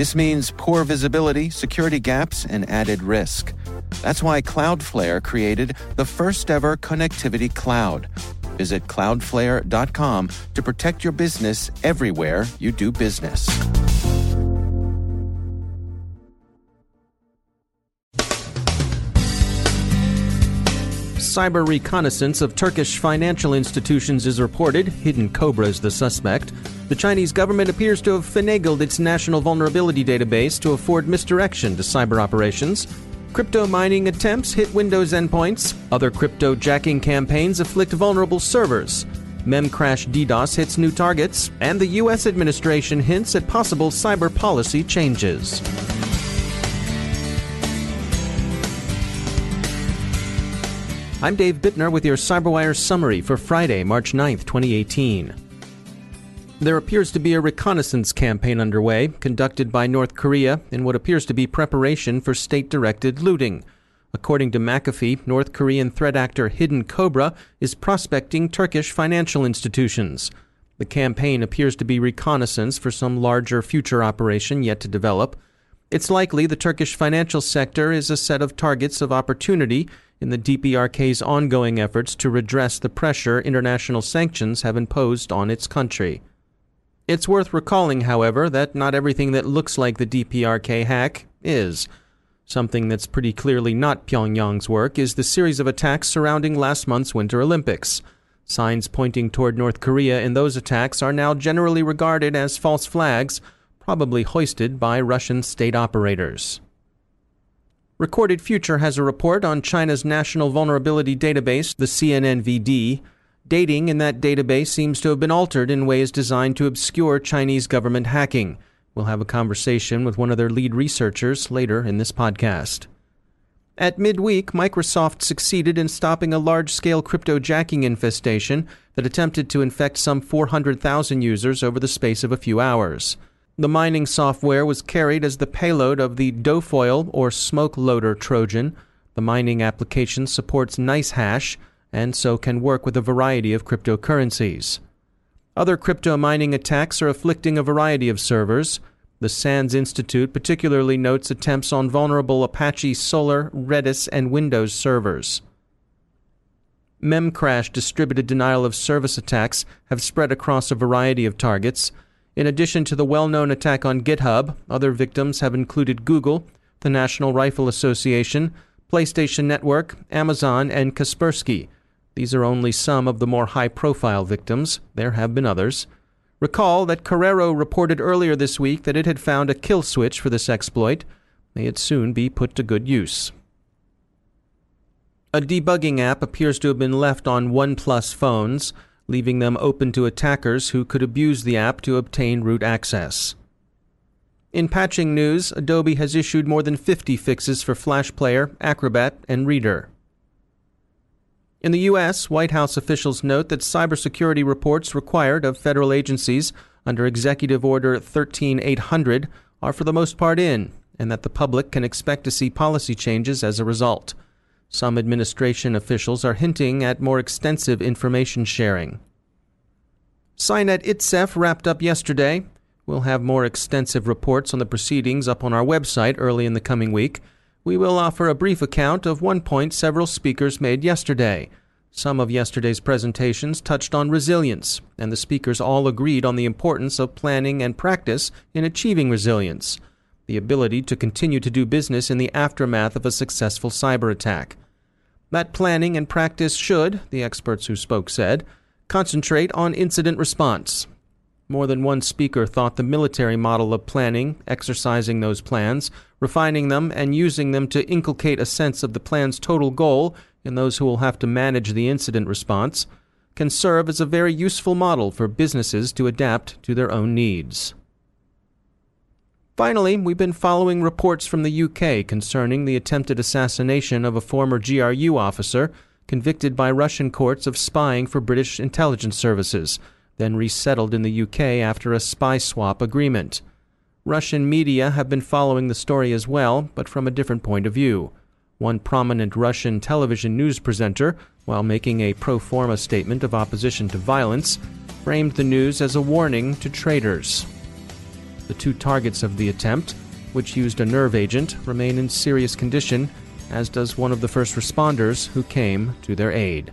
This means poor visibility, security gaps, and added risk. That's why Cloudflare created the first ever connectivity cloud. Visit cloudflare.com to protect your business everywhere you do business. Cyber reconnaissance of Turkish financial institutions is reported. Hidden Cobra is the suspect. The Chinese government appears to have finagled its national vulnerability database to afford misdirection to cyber operations. Crypto mining attempts hit Windows endpoints. Other crypto jacking campaigns afflict vulnerable servers. Memcrash DDoS hits new targets. And the U.S. administration hints at possible cyber policy changes. I'm Dave Bittner with your CyberWire summary for Friday, March 9th, 2018. There appears to be a reconnaissance campaign underway, conducted by North Korea in what appears to be preparation for state directed looting. According to McAfee, North Korean threat actor Hidden Cobra is prospecting Turkish financial institutions. The campaign appears to be reconnaissance for some larger future operation yet to develop. It's likely the Turkish financial sector is a set of targets of opportunity in the DPRK's ongoing efforts to redress the pressure international sanctions have imposed on its country. It's worth recalling, however, that not everything that looks like the DPRK hack is. Something that's pretty clearly not Pyongyang's work is the series of attacks surrounding last month's Winter Olympics. Signs pointing toward North Korea in those attacks are now generally regarded as false flags, probably hoisted by Russian state operators. Recorded Future has a report on China's National Vulnerability Database, the CNNVD. Dating in that database seems to have been altered in ways designed to obscure Chinese government hacking. We'll have a conversation with one of their lead researchers later in this podcast. At midweek, Microsoft succeeded in stopping a large scale cryptojacking infestation that attempted to infect some 400,000 users over the space of a few hours. The mining software was carried as the payload of the Dofoil or smoke loader Trojan. The mining application supports NiceHash and so can work with a variety of cryptocurrencies. Other crypto mining attacks are afflicting a variety of servers. The SANS Institute particularly notes attempts on vulnerable Apache Solr, Redis, and Windows servers. Memcrash distributed denial of service attacks have spread across a variety of targets. In addition to the well known attack on GitHub, other victims have included Google, the National Rifle Association, PlayStation Network, Amazon, and Kaspersky. These are only some of the more high profile victims. There have been others. Recall that Corero reported earlier this week that it had found a kill switch for this exploit. May it soon be put to good use. A debugging app appears to have been left on OnePlus phones leaving them open to attackers who could abuse the app to obtain root access. In patching news, Adobe has issued more than 50 fixes for Flash Player, Acrobat, and Reader. In the U.S., White House officials note that cybersecurity reports required of federal agencies under Executive Order 13800 are for the most part in, and that the public can expect to see policy changes as a result. Some administration officials are hinting at more extensive information sharing. SINET ITSEF wrapped up yesterday. We'll have more extensive reports on the proceedings up on our website early in the coming week. We will offer a brief account of one point several speakers made yesterday. Some of yesterday's presentations touched on resilience, and the speakers all agreed on the importance of planning and practice in achieving resilience the ability to continue to do business in the aftermath of a successful cyber attack. That planning and practice should, the experts who spoke said, concentrate on incident response. More than one speaker thought the military model of planning, exercising those plans, refining them, and using them to inculcate a sense of the plan's total goal in those who will have to manage the incident response, can serve as a very useful model for businesses to adapt to their own needs. Finally, we've been following reports from the UK concerning the attempted assassination of a former GRU officer convicted by Russian courts of spying for British intelligence services, then resettled in the UK after a spy swap agreement. Russian media have been following the story as well, but from a different point of view. One prominent Russian television news presenter, while making a pro forma statement of opposition to violence, framed the news as a warning to traitors. The two targets of the attempt, which used a nerve agent, remain in serious condition, as does one of the first responders who came to their aid.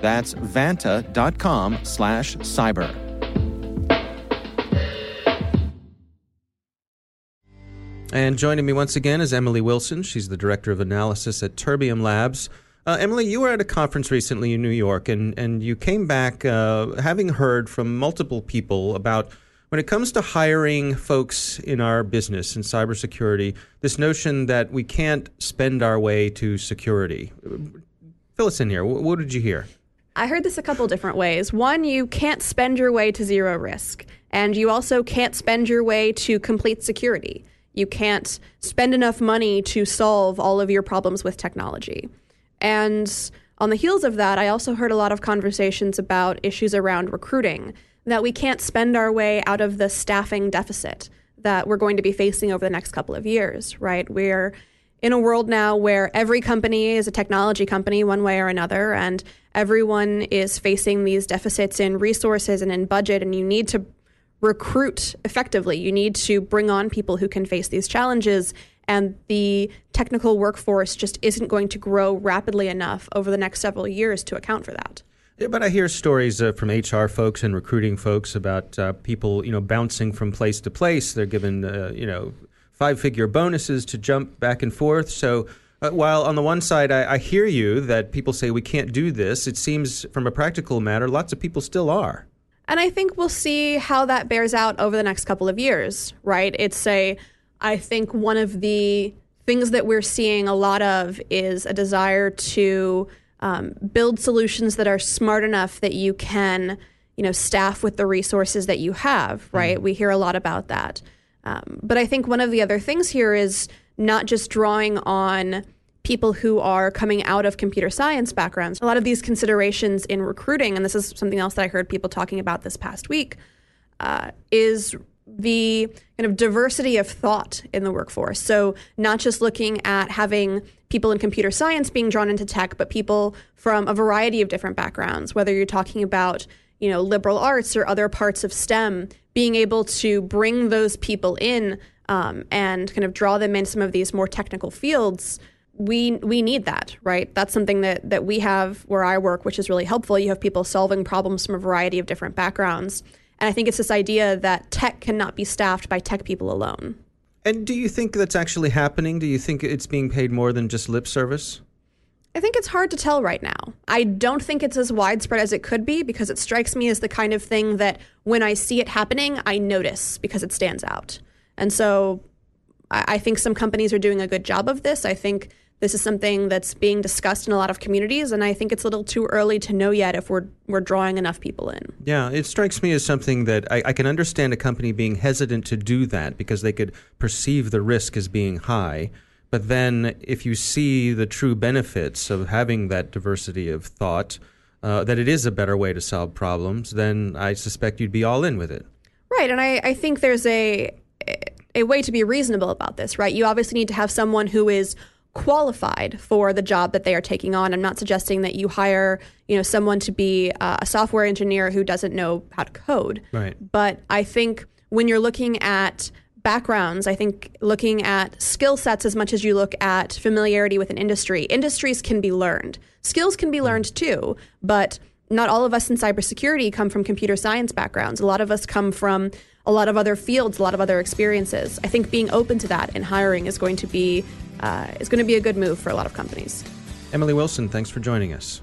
That's vanta.com slash cyber. And joining me once again is Emily Wilson. She's the Director of Analysis at Terbium Labs. Uh, Emily, you were at a conference recently in New York, and, and you came back uh, having heard from multiple people about when it comes to hiring folks in our business in cybersecurity, this notion that we can't spend our way to security. Fill us in here. What did you hear? I heard this a couple different ways. One, you can't spend your way to zero risk, and you also can't spend your way to complete security. You can't spend enough money to solve all of your problems with technology. And on the heels of that, I also heard a lot of conversations about issues around recruiting, that we can't spend our way out of the staffing deficit that we're going to be facing over the next couple of years, right? We're in a world now where every company is a technology company one way or another, and everyone is facing these deficits in resources and in budget, and you need to recruit effectively. You need to bring on people who can face these challenges, and the technical workforce just isn't going to grow rapidly enough over the next several years to account for that. Yeah, but I hear stories uh, from HR folks and recruiting folks about uh, people, you know, bouncing from place to place. They're given, uh, you know, five figure bonuses to jump back and forth. So uh, while on the one side, I, I, hear you that people say we can't do this, it seems from a practical matter, lots of people still are. And I think we'll see how that bears out over the next couple of years, right? It's a, I think one of the things that we're seeing a lot of is a desire to um, build solutions that are smart enough that you can, you know, staff with the resources that you have, right? Mm. We hear a lot about that. Um, but I think one of the other things here is not just drawing on people who are coming out of computer science backgrounds. A lot of these considerations in recruiting, and this is something else that I heard people talking about this past week, uh, is the kind of diversity of thought in the workforce. So, not just looking at having people in computer science being drawn into tech, but people from a variety of different backgrounds, whether you're talking about you know liberal arts or other parts of STEM being able to bring those people in um, and kind of draw them in some of these more technical fields we we need that right? That's something that that we have where i work which is really helpful. You have people solving problems from a variety of different backgrounds. And i think it's this idea that tech cannot be staffed by tech people alone. And do you think that's actually happening? Do you think it's being paid more than just lip service I think it's hard to tell right now. I don't think it's as widespread as it could be because it strikes me as the kind of thing that when I see it happening, I notice because it stands out. And so I think some companies are doing a good job of this. I think this is something that's being discussed in a lot of communities, and I think it's a little too early to know yet if we're we're drawing enough people in. Yeah, it strikes me as something that I, I can understand a company being hesitant to do that because they could perceive the risk as being high. But then, if you see the true benefits of having that diversity of thought, uh, that it is a better way to solve problems, then I suspect you'd be all in with it. Right, and I, I think there's a a way to be reasonable about this, right? You obviously need to have someone who is qualified for the job that they are taking on. I'm not suggesting that you hire, you know, someone to be uh, a software engineer who doesn't know how to code. Right. But I think when you're looking at backgrounds, I think looking at skill sets as much as you look at familiarity with an industry, industries can be learned. Skills can be learned too, but not all of us in cybersecurity come from computer science backgrounds. A lot of us come from a lot of other fields, a lot of other experiences. I think being open to that and hiring is going to be uh, is going to be a good move for a lot of companies. Emily Wilson, thanks for joining us.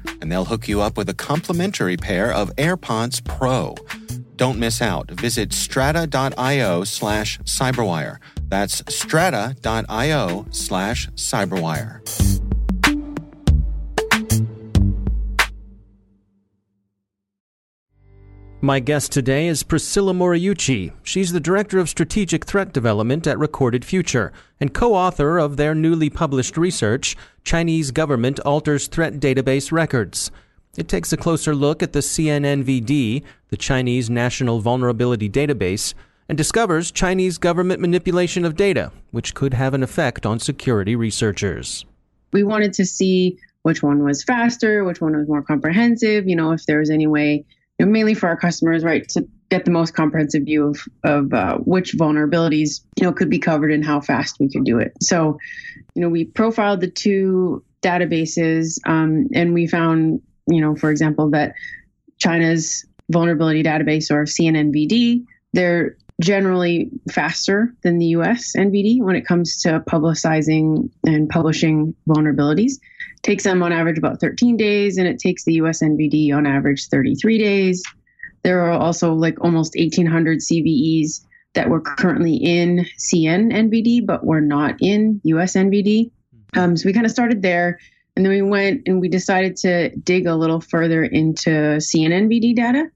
and they'll hook you up with a complimentary pair of AirPods Pro. Don't miss out. Visit strata.io slash cyberwire. That's strata.io slash cyberwire. My guest today is Priscilla Moriuchi. She's the Director of Strategic Threat Development at Recorded Future and co author of their newly published research, Chinese Government Alters Threat Database Records. It takes a closer look at the CNNVD, the Chinese National Vulnerability Database, and discovers Chinese government manipulation of data, which could have an effect on security researchers. We wanted to see which one was faster, which one was more comprehensive, you know, if there was any way mainly for our customers, right, to get the most comprehensive view of of uh, which vulnerabilities you know could be covered and how fast we could do it. So, you know, we profiled the two databases, um, and we found, you know, for example, that China's vulnerability database or CNNVD, they're generally faster than the US NVD when it comes to publicizing and publishing vulnerabilities takes them on average about 13 days, and it takes the US NVD on average 33 days. There are also like almost 1,800 CVEs that were currently in CN NVD, but were not in US NVD. Um, so we kind of started there, and then we went and we decided to dig a little further into CN NVD data.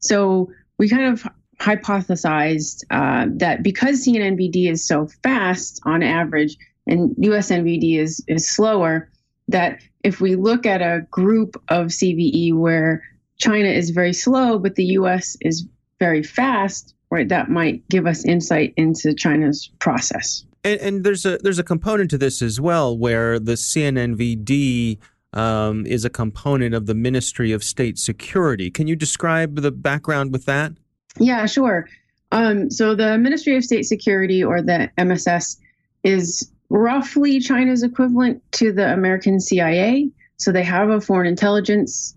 So we kind of hypothesized uh, that because CNNVD is so fast on average and USNVD is is slower, that if we look at a group of CVE where China is very slow, but the US is very fast, right, that might give us insight into China's process. And, and there's a there's a component to this as well, where the CNNVD um, is a component of the Ministry of State Security. Can you describe the background with that? Yeah, sure. Um, so the Ministry of State Security, or the MSS, is roughly China's equivalent to the American CIA. So they have a foreign intelligence,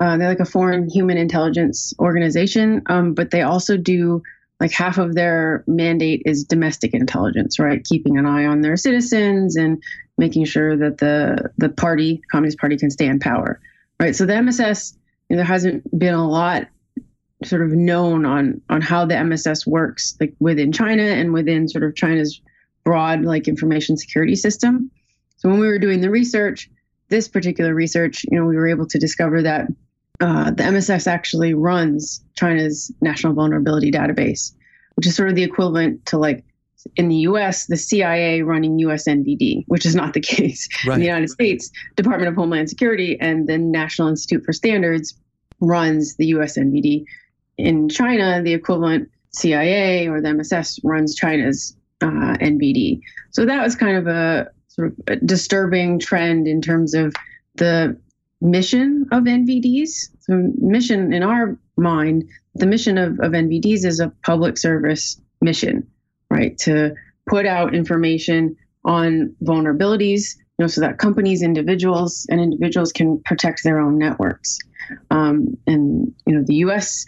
uh, they're like a foreign human intelligence organization, um, but they also do like half of their mandate is domestic intelligence, right? Keeping an eye on their citizens and making sure that the the party, Communist Party, can stay in power, right? So the MSS, you know, there hasn't been a lot sort of known on on how the MSS works, like within China and within sort of China's broad like information security system. So when we were doing the research, this particular research, you know, we were able to discover that uh, the MSS actually runs China's national vulnerability database, which is sort of the equivalent to like in the US, the CIA running US NVD, which is not the case. Right. In the United States, Department of Homeland Security and the National Institute for Standards runs the US NVD. In China, the equivalent CIA or the MSS runs China's uh, NVD. So that was kind of a sort of disturbing trend in terms of the mission of NVDs. So, mission in our mind, the mission of, of NVDs is a public service mission, right? To put out information on vulnerabilities, you know, so that companies, individuals, and individuals can protect their own networks. Um, and you know, the U.S.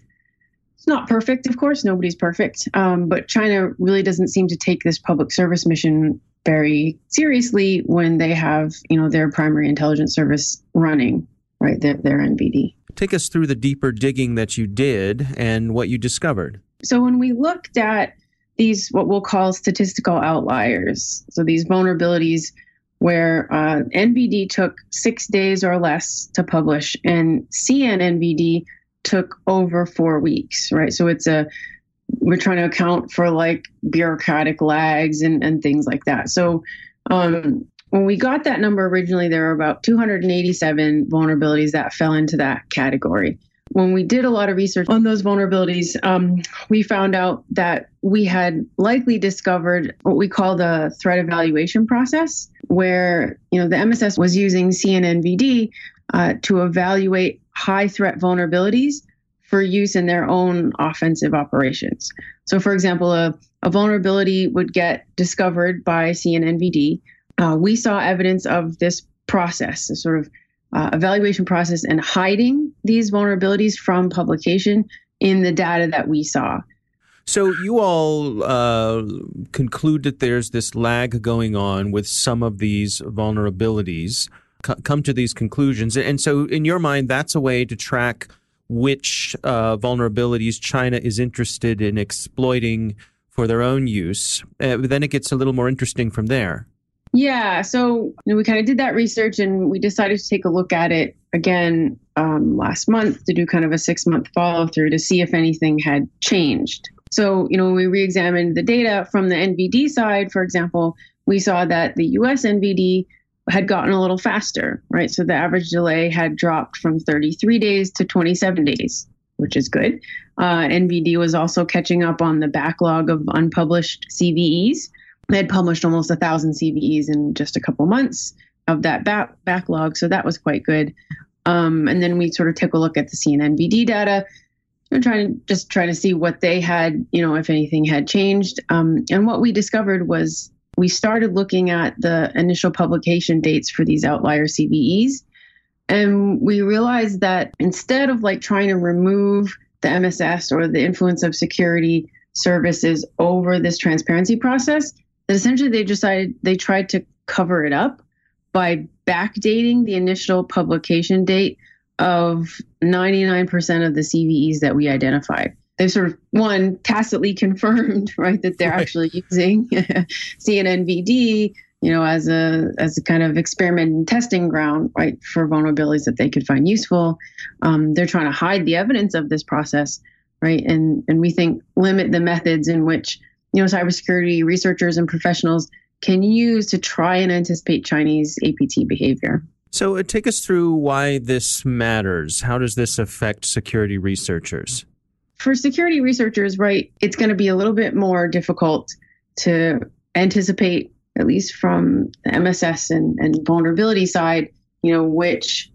It's not perfect, of course. Nobody's perfect, um, but China really doesn't seem to take this public service mission very seriously when they have, you know, their primary intelligence service running, right? Their, their NVD. Take us through the deeper digging that you did and what you discovered. So when we looked at these, what we'll call statistical outliers, so these vulnerabilities where uh, NVD took six days or less to publish, and CNNVD took over four weeks, right? So it's a we're trying to account for like bureaucratic lags and, and things like that. So um, when we got that number originally, there were about 287 vulnerabilities that fell into that category. When we did a lot of research on those vulnerabilities, um, we found out that we had likely discovered what we call the threat evaluation process, where you know the MSS was using CNNVD uh, to evaluate high threat vulnerabilities for use in their own offensive operations. So, for example, a, a vulnerability would get discovered by CNNVD. Uh, we saw evidence of this process, a sort of uh, evaluation process, and hiding these vulnerabilities from publication in the data that we saw. So you all uh, conclude that there's this lag going on with some of these vulnerabilities. C- come to these conclusions, and so in your mind, that's a way to track which uh, vulnerabilities China is interested in exploiting for their own use. Uh, then it gets a little more interesting from there. Yeah, so you know, we kind of did that research and we decided to take a look at it again um, last month to do kind of a six month follow through to see if anything had changed. So, you know, we re examined the data from the NVD side, for example, we saw that the US NVD had gotten a little faster, right? So the average delay had dropped from 33 days to 27 days, which is good. Uh, NVD was also catching up on the backlog of unpublished CVEs. They had published almost a thousand CVEs in just a couple months of that back- backlog, so that was quite good. Um, and then we sort of took a look at the CNNVD data, and trying to just trying to see what they had, you know, if anything had changed. Um, and what we discovered was we started looking at the initial publication dates for these outlier CVEs. And we realized that instead of like trying to remove the MSS or the influence of security services over this transparency process, that essentially they decided they tried to cover it up by backdating the initial publication date of 99% of the CVEs that we identified they've sort of one tacitly confirmed right that they're right. actually using CNNVD you know as a as a kind of experiment and testing ground right for vulnerabilities that they could find useful um, they're trying to hide the evidence of this process right and and we think limit the methods in which you know cybersecurity researchers and professionals can use to try and anticipate Chinese APT behavior. So, uh, take us through why this matters. How does this affect security researchers? For security researchers, right, it's going to be a little bit more difficult to anticipate, at least from the MSS and, and vulnerability side, you know, which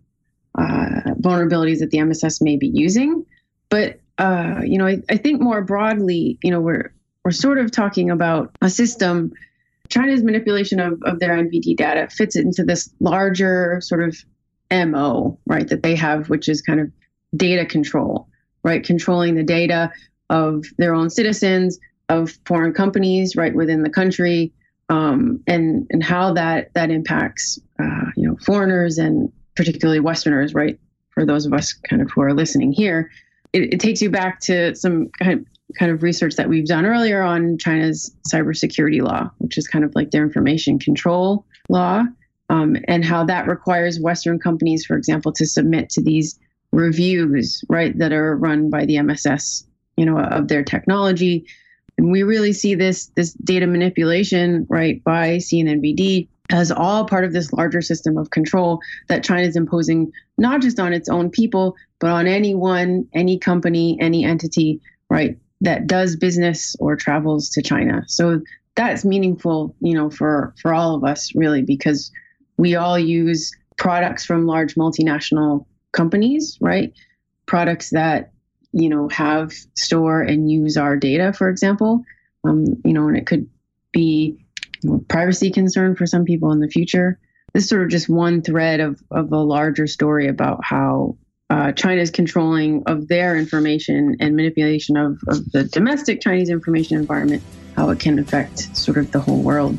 uh, vulnerabilities that the MSS may be using. But uh, you know, I, I think more broadly, you know, we're we're sort of talking about a system. China's manipulation of, of their NVD data fits into this larger sort of MO, right, that they have, which is kind of data control right? Controlling the data of their own citizens, of foreign companies, right within the country, um, and and how that that impacts uh, you know foreigners and particularly Westerners, right? For those of us kind of who are listening here, it, it takes you back to some kind of kind of research that we've done earlier on China's cybersecurity law, which is kind of like their information control law. um, and how that requires Western companies, for example, to submit to these reviews, right, that are run by the MSS, you know, of their technology. And we really see this this data manipulation, right, by CNNVD as all part of this larger system of control that China is imposing, not just on its own people, but on anyone, any company, any entity, right, that does business or travels to China. So that's meaningful, you know, for for all of us really, because we all use products from large multinational companies, right? Products that you know have store and use our data, for example. Um, you know, and it could be you know, privacy concern for some people in the future. This is sort of just one thread of of a larger story about how uh, China's controlling of their information and manipulation of, of the domestic Chinese information environment, how it can affect sort of the whole world.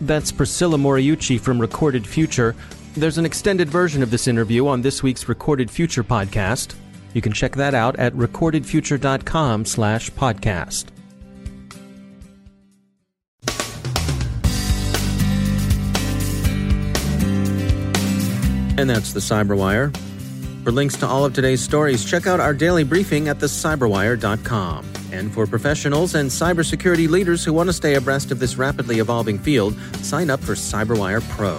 That's Priscilla Moriuchi from Recorded Future. There's an extended version of this interview on this week's Recorded Future podcast. You can check that out at recordedfuture.com slash podcast. And that's the Cyberwire. For links to all of today's stories, check out our daily briefing at thecyberwire.com. And for professionals and cybersecurity leaders who want to stay abreast of this rapidly evolving field, sign up for Cyberwire Pro.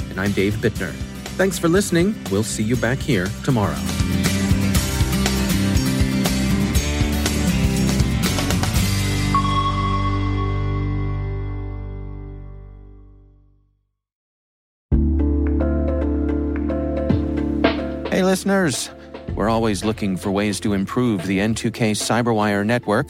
and I'm Dave Bittner. Thanks for listening. We'll see you back here tomorrow. Hey, listeners. We're always looking for ways to improve the N2K Cyberwire network